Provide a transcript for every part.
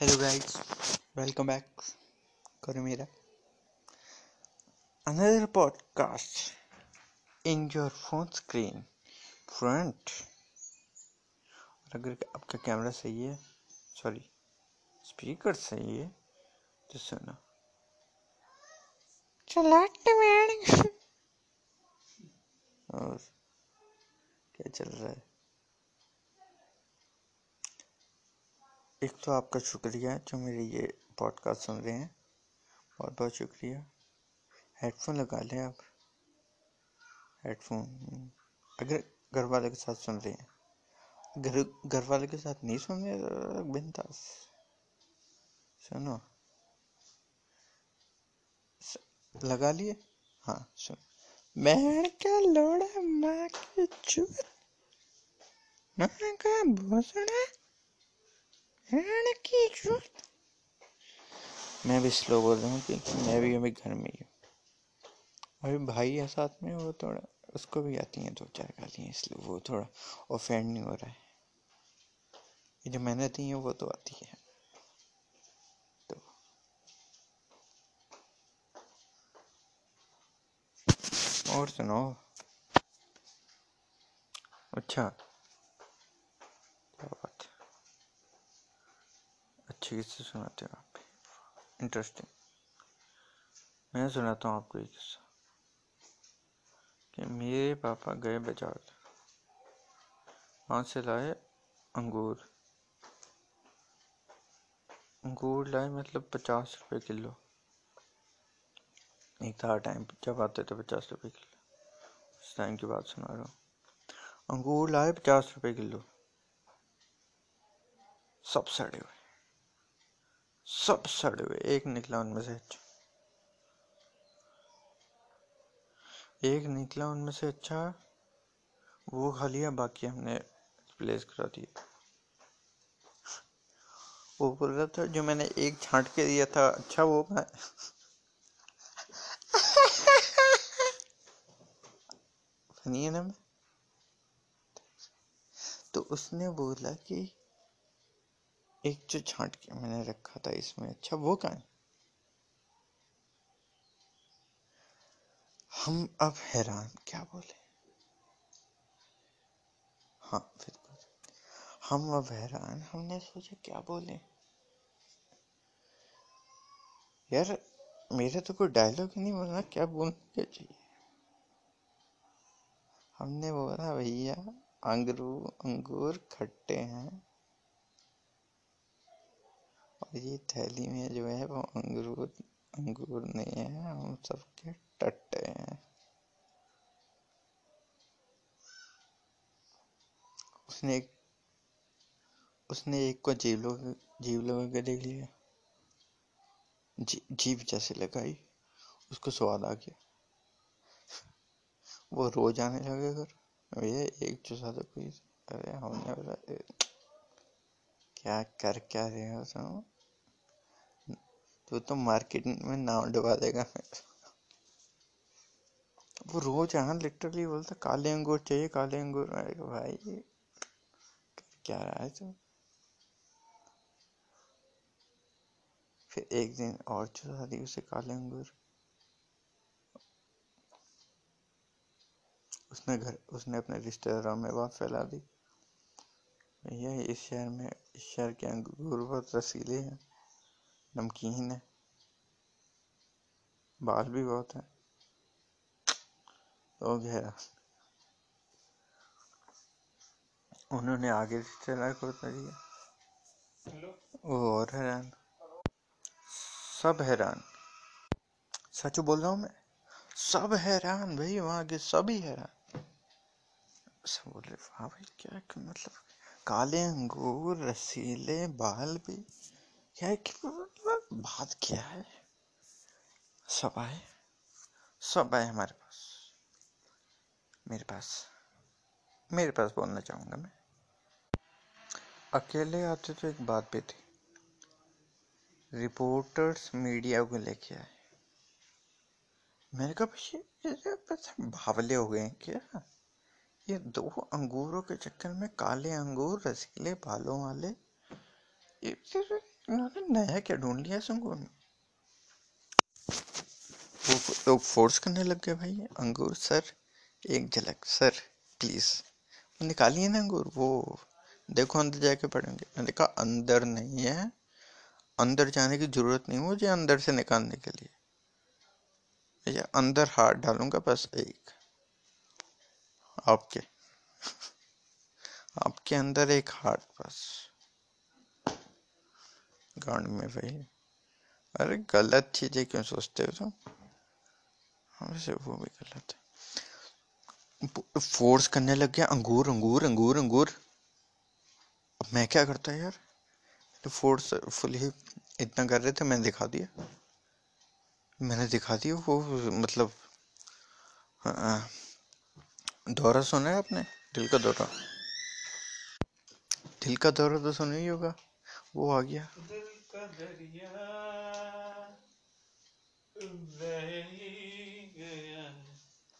Hello guides welcome back करो मेरा another podcast in your phone screen front और अगर आपका कैमरा सही है सॉरी स्पीकर सही है तो सुनो। चला क्या चल रहा है? एक तो आपका शुक्रिया जो मेरे ये पॉडकास्ट सुन रहे हैं। बहुत बहुत शुक्रिया। हेडफोन लगा लें आप। हेडफोन अगर घर वाले के साथ सुन रहे हैं। घर घर वाले के साथ नहीं सुन रहे तो बिंदास। सुनो। लगा लिए? हाँ सुन। मैं क्या लोड़ा माँ की चूत माँ का भोसड़ा? मैं भी स्लो बोल रहा हूँ, क्योंकि मैं भी अभी घर में ही हूँ। अभी भाई है साथ में, वो थोड़ा, उसको भी आती हैं दो चार गालियाँ इसलिए वो थोड़ा ऑफेंड नहीं हो रहा है। ये जो मैंने दी है, वो तो आती है। तो। और सुनो अच्छा। अच्छी किस्से सुनाते हो आप। इंटरेस्टिंग मैं सुनाता हूँ आपको एक किस्सा। कि मेरे पापा गए बाज़ार वहाँ से लाए अंगूर। अंगूर लाए मतलब पचास रुपए किलो। एक था टाइम जब आते थे पचास रुपए किलो। उस टाइम की बात सुना रहा हूँ। अंगूर लाए पचास रुपए किलो। सब सड़े हुए। सब सड़े हुए, एक निकला उनमें से अच्छा। एक निकला उनमें से अच्छा वो खा लिया बाकी हमने प्लेस करा दिया। वो बोल रहा था, जो मैंने एक छांट के दिया था अच्छा वो मैं फनी है ना मैं। तो उसने बोला कि एक जो छांट के मैंने रखा था इसमें अच्छा वो कहा है? हम अब हैरान, क्या बोले? हाँ फिर हम अब हैरान, हमने सोचा क्या बोले? यार, मेरे तो कोई डायलॉग ही नहीं बोलना क्या बोलना चाहिए? हमने बोला, भैया, अंगूर अंगूर खट्टे हैं। ये थैली में जो है वो अंगूर अंगूर नहीं है हम सबके टट्टे हैं। उसने उसने एक को जीव लोग जीव लोग के देख लिया। जी, जीव जैसे लगाई उसको स्वाद आ गया। वो रोज आने लगे घर। भैया एक चूसा तो कोई अरे हमने बोला क्या कर क्या रहे हो तुम? तो तो मार्केट में नाम डुबा देगा वो रोज यहाँ लिटरली बोलता, काले अंगूर चाहिए, काले अंगूर। भाई, क्या रहा है तू? फिर एक दिन और चुरा दी उसे काले अंगूर। उसने घर, उसने अपने रिश्तेदारों में बात फैला दी। भैया, इस शहर में, इस शहर के अंगूर बहुत रसीले हैं। नमकीन है। बाल भी बहुत है। तो गहरा उन्होंने आगे से चला कुर्ता दिया वो और हैरान। सब हैरान। सच बोल रहा हूँ मैं? सब हैरान भाई, वहाँ के सभी हैरान। सब बोल रहे हाँ भाई, क्या मतलब काले अंगूर, रसीले बाल भी। क्या बात क्या है? सब आए? सब आए हमारे पास। मेरे पास मेरे पास बोलना चाहूँगा मैं। अकेले आते तो एक बात भी थी। रिपोर्टर्स मीडिया को लेके आए। मैंने कहा भाई भावले हो गए क्या? ये दो अंगूरों के चक्कर में काले अंगूर, रसीले बालों वाले नया क्या ढूंढ लिया संगूर में वो लोग फोर्स करने लग गए भाई, अंगूर सर, एक झलक, सर प्लीज़ वो निकालिए ना अंगूर? वो, देखो अंदर जाके पढ़ेंगे। मैंने कहा अंदर नहीं है। अंदर जाने की ज़रूरत नहीं मुझे अंदर से निकालने के लिए। ये अंदर हाथ डालूँगा बस एक। आपके आपके अंदर एक हाथ बस। गांड में भाई अरे गलत चीज़ें क्यों सोचते हो तुम? हमसे वो भी गलत है। फोर्स करने लग गया, अंगूर अंगूर अंगूर अंगूर। अब मैं क्या करता यार? तो फोर्स फुल ही इतना कर रहे थे, मैंने दिखा दिया। मैंने दिखा दिया, वो मतलब दौरा सुना है आपने? दिल का दौरा। दिल का दौरा तो सुना ही होगा। वो आ गया। का दरिया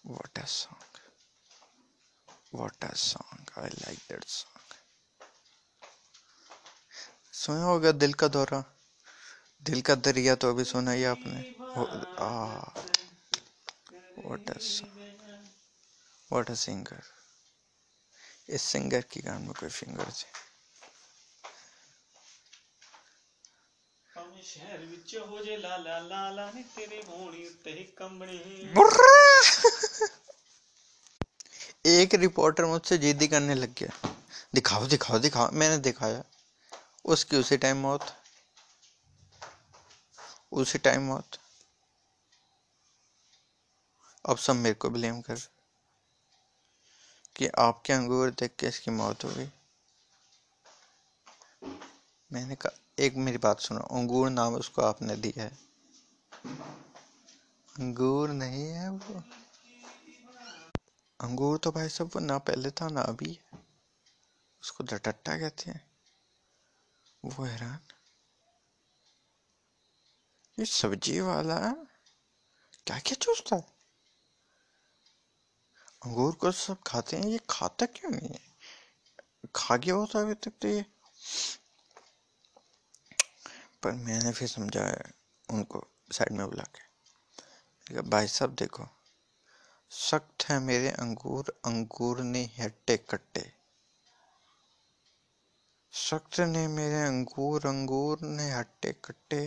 What a song. What a song. I like that song. सुना होगा दिल का दौरा दिल का दरिया तो अभी सुना ही आपने व्हाट व्हाट अ सिंगर इस सिंगर की गान में कोई फिंगर थे ਵਿੱਚ ਹੋ ਜੇ ਲਾ ਲਾ ਲਾ ਲਾ ਨੀ ਤੇਰੇ ਹੋਣੀ ਉੱਤੇ ਕੰਬਣੀ एक रिपोर्टर मुझसे जिद्दी करने लग गया दिखाओ दिखाओ दिखाओ मैंने दिखाया उसकी उसी टाइम मौत उसी टाइम मौत अब सब मेरे को ब्लेम कर कि आपके अंगूर देख के इसकी मौत हो गई मैंने कहा एक मेरी बात सुनो, अंगूर नाम उसको आपने दिया है। अंगूर नहीं है वो। अंगूर तो भाई सब ना पहले था, ना अभी उसको डटट्टा कहते हैं। वो हैरान। ये सब्ज़ी वाला, क्या क्या चूसता है? अंगूर को सब खाते हैं, ये खाता क्यों नहीं है? खा गया होता अभी तक तो ये। पर मैंने फिर समझाया उनको साइड में बुला के। भाई साहब देखो, सख्त है मेरे अंगूर अंगूर ने हट्टे कट्टे सख्त ने मेरे अंगूर अंगूर ने हट्टे कट्टे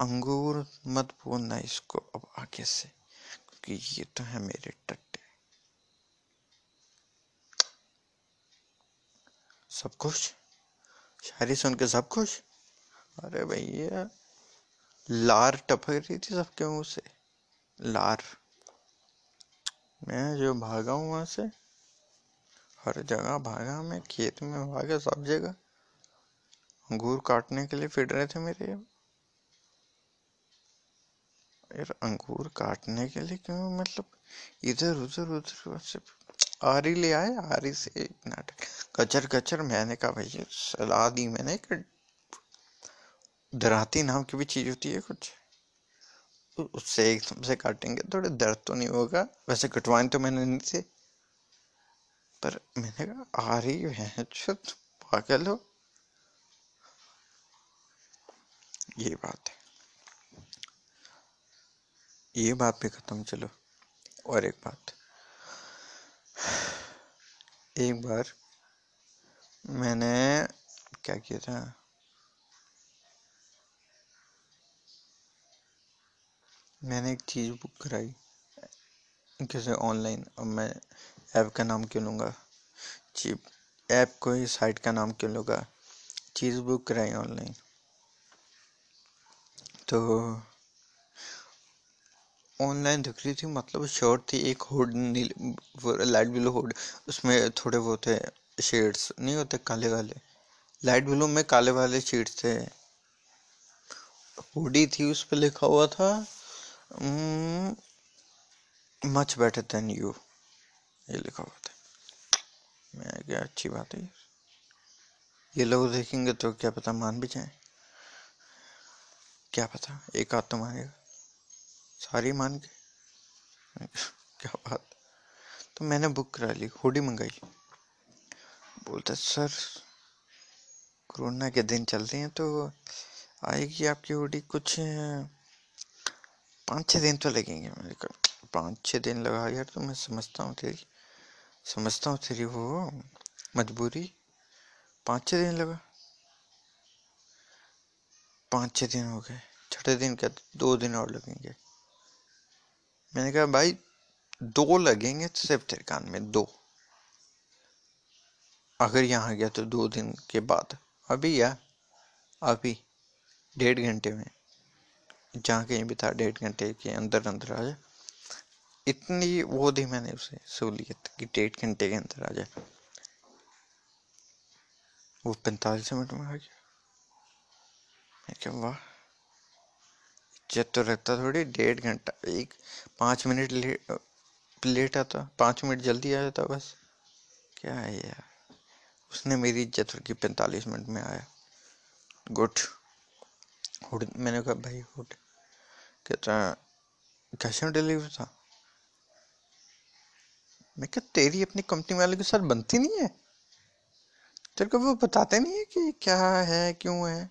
अंगूर मत बोलना इसको अब आगे से, क्योंकि ये तो है मेरे टट्टे। सब खुश? शायरी सुन के सब खुश? अरे भैया, लार टपक रही थी सबके मुँह से। लार। मैं जो भागा हूँ वहाँ से, हर जगह भागा मैं, खेत में भागा सब जगह। अंगूर काटने के लिए फिर रहे थे मेरे यार, अंगूर काटने के लिए क्यों? मतलब इधर, उधर उधर से आरी ले आए, आरी से नाटक। कचर कचर मैंने कहा भाई सलाह दी मैंने कि दराती नाम की भी चीज़ होती है कुछ। उससे एक से काटेंगे, थोड़े दर्द तो नहीं होगा। वैसे कटवाने तो मैंने नहीं थे। पर मैंने कहा, आ रही है पागल हो। ये बात है। ये बात भी खत्म, चलो। और एक बात। एक बार मैंने क्या किया था? मैंने एक चीज़ बुक कराई किसी ऑनलाइन, अब मैं ऐप का नाम क्यों लूँगा? चीप, ऐप को ही साइट का नाम क्यों लूँगा? चीज़ बुक कराई ऑनलाइन। तो ऑनलाइन दिख रही थी मतलब शर्ट थी, एक हुड नील लाइट ब्लू हुड, उसमें थोड़े वो थे शेड्स, नहीं होते काले काले लाइट ब्लू में काले वाले शेड्स थे। हुडी थी उस पर लिखा हुआ था मच बेटर देन यू ये लिखा हुआ था। मैं क्या अच्छी बात है? ये लोग देखेंगे तो क्या पता मान भी जाए। क्या पता एक आध तो मानेगा। सारी मान के क्या बात। तो मैंने बुक करा ली, हुडी मंगाई। बोलते, सर, कोरोना के दिन चलते हैं तो आएगी आपकी हुडी? कुछ पाँच छः दिन तो लगेंगे। मेरे को पाँच छः दिन लगा यार तो मैं समझता हूँ तेरी, समझता हूँ तेरी वो मजबूरी। पाँच छः दिन लगा। पाँच छः दिन हो गए। छठे दिन क्या दो दिन और लगेंगे। मैंने कहा, भाई, दो लगेंगे तो सिर्फ़ तेरे कान में दो। अगर यहाँ गया तो दो दिन के बाद। अभी या? अभी। डेढ़ घंटे में। जहाँ कहीं भी था, डेढ़ घंटे के अंदर अंदर आ जाए इतनी वो दी मैंने उसे सहूलियत कि, डेढ़ घंटे के अंदर आ जाए वो पैंतालीस मिनट में आ गया। मैं क्या, वाह। इज़्ज़त तो रखता थोड़ी, डेढ़ घंटा, एक, पाँच मिनट लेट लेट आता, पाँच मिनट जल्दी आ जाता बस। क्या है यार? उसने मेरी इज़्ज़त रखी पैंतालीस मिनट में आया। गुड। मैंने कहा, भाई, हुड। कहता कैश ऑन डिलीवरी था मैं क्या तेरी अपनी कंपनी वाले के साथ बनती नहीं है तेरे को वो बताते नहीं है कि क्या है क्यों है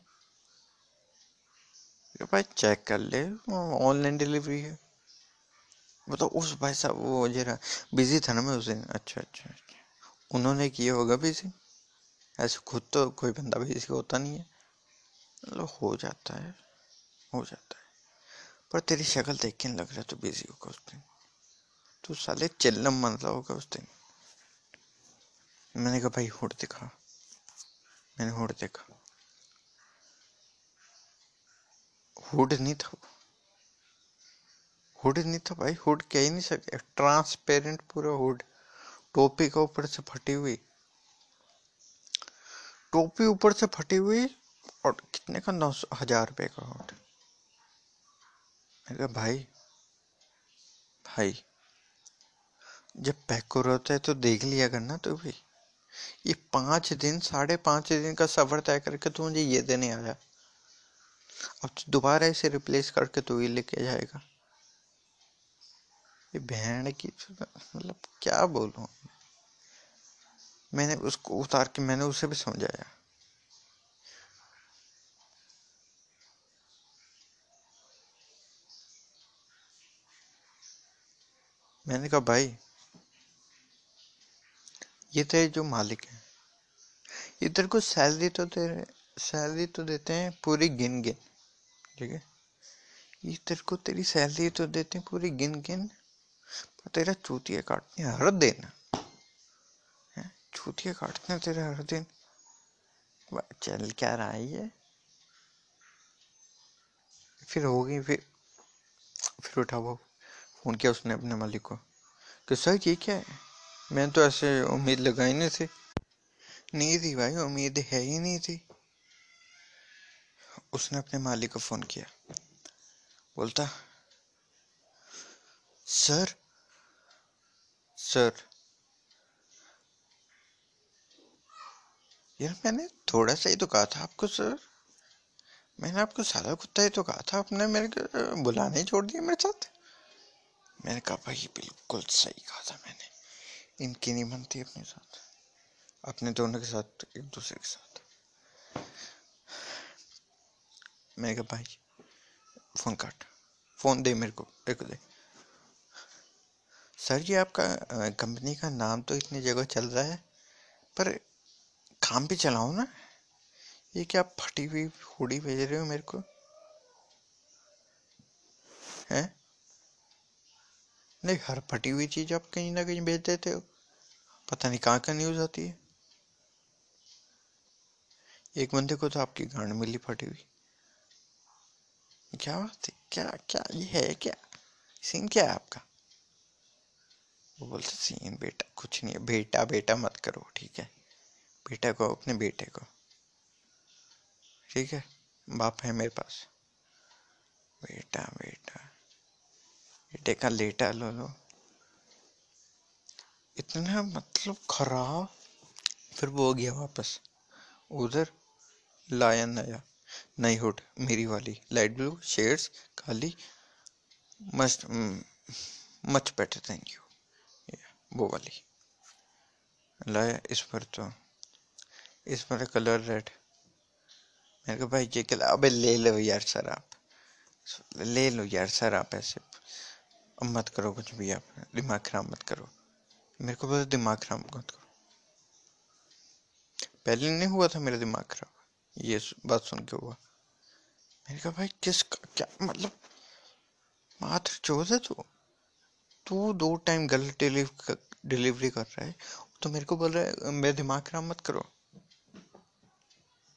भाई चेक कर ले ऑनलाइन डिलीवरी है तो उस भाई साहब वो जरा बिज़ी था ना मैं उस दिन अच्छा अच्छा अच्छा उन्होंने किया होगा बिज़ी ऐसे खुद तो कोई बंदा बिज़ी होता नहीं है मतलब हो जाता है हो जाता है पर तेरी शक्ल देख के लग रहा तो बिज़ी होगा उस दिन। तू साले चिल्लम बन रहा होगा उस दिन। मैंने कहा, भाई, हुड दिखा। मैंने हुड देखा। हुड नहीं था हुड नहीं था भाई, हुड कह ही नहीं सके। ट्रांसपेरेंट पूरा हुड। टोपी का ऊपर से फटी हुई। टोपी ऊपर से फटी हुई और कितने का? नौ सौ, हज़ार रुपए का हुड। मैंने कहा, भाई भाई, जब पैकोर होता है तो देख लिया करना तो भाई ये पाँच दिन, साढ़े पाँच दिन का सफ़र तय करके तू मुझे ये देने आया। अब तो दोबारा इसे रिप्लेस करके तू ही लेके जाएगा। ये बहन की मतलब क्या बोलूँ? मैंने उसको उतार के मैंने उसे भी समझाया। मैंने कहा, भाई, ये तेरे जो मालिक है, ये तेरे को सैलरी तो तेरे सैलरी तो देते हैं पूरी गिन गिन ठीक है? ये तेरे को तेरी सैलरी तो देते हैं पूरी गिन गिन पर तेरा चूतिया काटते हैं हर दिन चूतिया काटते हैं तेरा हर दिन। चल क्या रहा है? ये फिर हो गई फिर फिर उठा वो फ़ोन किया उसने अपने मालिक को, कि, सर, ये क्या है? मैं तो ऐसे उम्मीद लगाई नहीं थी। नहीं थी भाई, उम्मीद है ही नहीं थी। उसने अपने मालिक को फ़ोन किया। बोलता, सर सर, यार, मैंने थोड़ा सा ही तो कहा था आपको, सर। मैंने आपको सारा कुत्ता ही तो कहा था, आपने मेरे को बुलाने छोड़ दिया मेरे साथ। मैंने कहा, भाई बिल्कुल सही कहा था मैंने। इनकी नहीं बनती अपने साथ। अपने दोनों के साथ, एक दूसरे के साथ। मैं कहा, भाई, फ़ोन काट। फ़ोन दे मेरे को को दे। सर जी, आपका कंपनी का नाम तो इतनी जगह चल रहा है, पर काम भी चलाओ ना। ये क्या फटी हुई हुडी भेज रहे हो मेरे को? हैं? नहीं, हर फटी हुई चीज़ आप कहीं ना कहीं भेज देते हो। पता नहीं कहाँ का न्यूज़ आती है। एक बंदे को तो आपकी गांड मिली फटी हुई। क्या बात है? क्या क्या, ये है क्या? सीन क्या है आपका? वो बोलते सीन बेटा, कुछ नहीं है। बेटा बेटा मत करो, ठीक है? बेटा को, अपने बेटे को। ठीक है? बाप है मेरे पास। बेटा बेटा। बेटे का लेटा लो लो। इतना मतलब खराब। फिर वो गया वापस। उधर लाया नया। नई हुड मेरी वाली। Light blue, shades, Kali. Must much better thank you, वो वाली। लाया, इस पर तो। इस पर कलर रेड। मैंने कहा, भाई, ये क्या अबे ले लो यार, सर आप। ले लो यार, सर आप ऐसे। अब मत करो कुछ भी आप, दिमाग खराब मत करो। मेरे को बोला दिमाग खराब मत करो। पहले नहीं हुआ था मेरा दिमाग खराब, ये बात सुन के हुआ। मैंने कहा, भाई, किस क्या मतलब मात्र चौदह तो? तू दो टाइम गलत डिलीवरी कर रहा है तो मेरे को बोल रहा है, मेरा दिमाग खराब मत करो।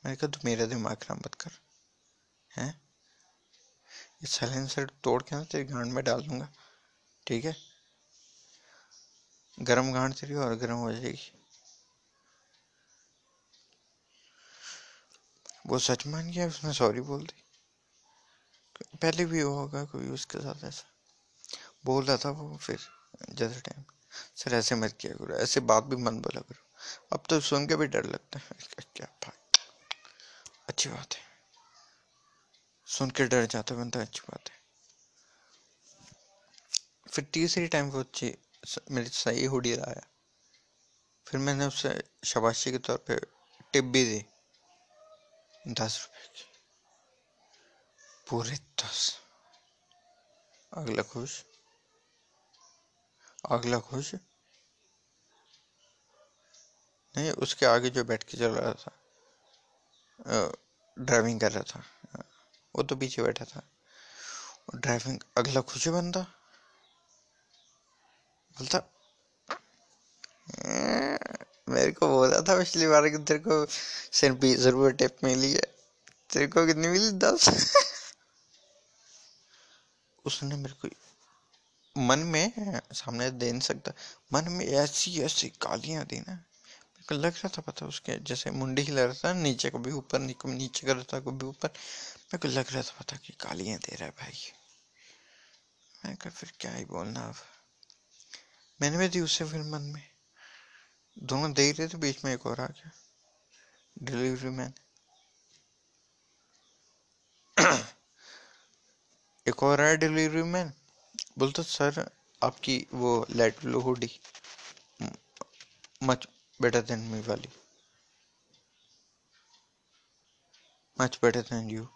मैंने कहा, तू मेरा दिमाग खराब मत कर, हैं? ये साइलेंसर तोड़ के ना तेरी गांड में डाल दूँगा। ठीक है? गरम गांड तेरी और गर्म हो जाएगी। वो सच मान गया, उसने सॉरी बोल दी। पहले भी होगा कोई उसके साथ ऐसा। बोल रहा था वो फिर, जैसे टाइम सर, ऐसे मत किया करो, ऐसे बात भी मन बोला करो। अब तो सुन के भी डर लगता है। क्या भाई अच्छी बात है। सुन के डर जाता बनता अच्छी बात है। फिर तीसरी टाइम वो अच्छी मेरी सही हुडी आया फिर मैंने उससे शबाशी के तौर पे टिप भी दी। दस रुपये की पूरे दस। अगला खुश। अगला खुश। नहीं, उसके आगे जो बैठ के चल रहा था ड्राइविंग कर रहा था वो तो पीछे बैठा था। ड्राइविंग अगला खुश बंदा। बोलता मेरे को बोला था पिछली बार कि तेरे को सिर्फ़ बीस रुपये टिप मिली है। तेरे को कितनी मिली? दस. उसने मेरे को मन में, सामने दे नहीं सकता, मन में ऐसी ऐसी गालियाँ दी ना। मेरे को लग रहा था पता उसके, जैसे मुंडी हिला रहा था, नीचे कभी ऊपर, नीचे कर रहा था, कभी ऊपर। मेरे को लग रहा था पता कि गालियाँ दे रहा है भाई। मैं कहा, फिर क्या ही बोलना अब? मैंने भी दी उससे फिर मन में। दोनों दे रहे थे, बीच में एक और आ गया। डिलीवरी मैन एक और आया डिलीवरी मैन बोलता, सर, आपकी वो light blue hoodie much better than me वाली। मच बेटर देन यू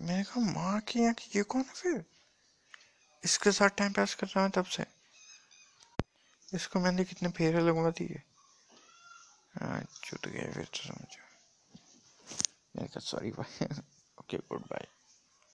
मैंने कहा, माँ की यहाँ की ये कौन है फिर? इसके साथ टाइम पास कर रहा हूँ तब से। इसको मैंने कितने फेरे लगवा दिए? हाँ छूट गया फिर तो समझो। सॉरी भाई ओके गुड बाय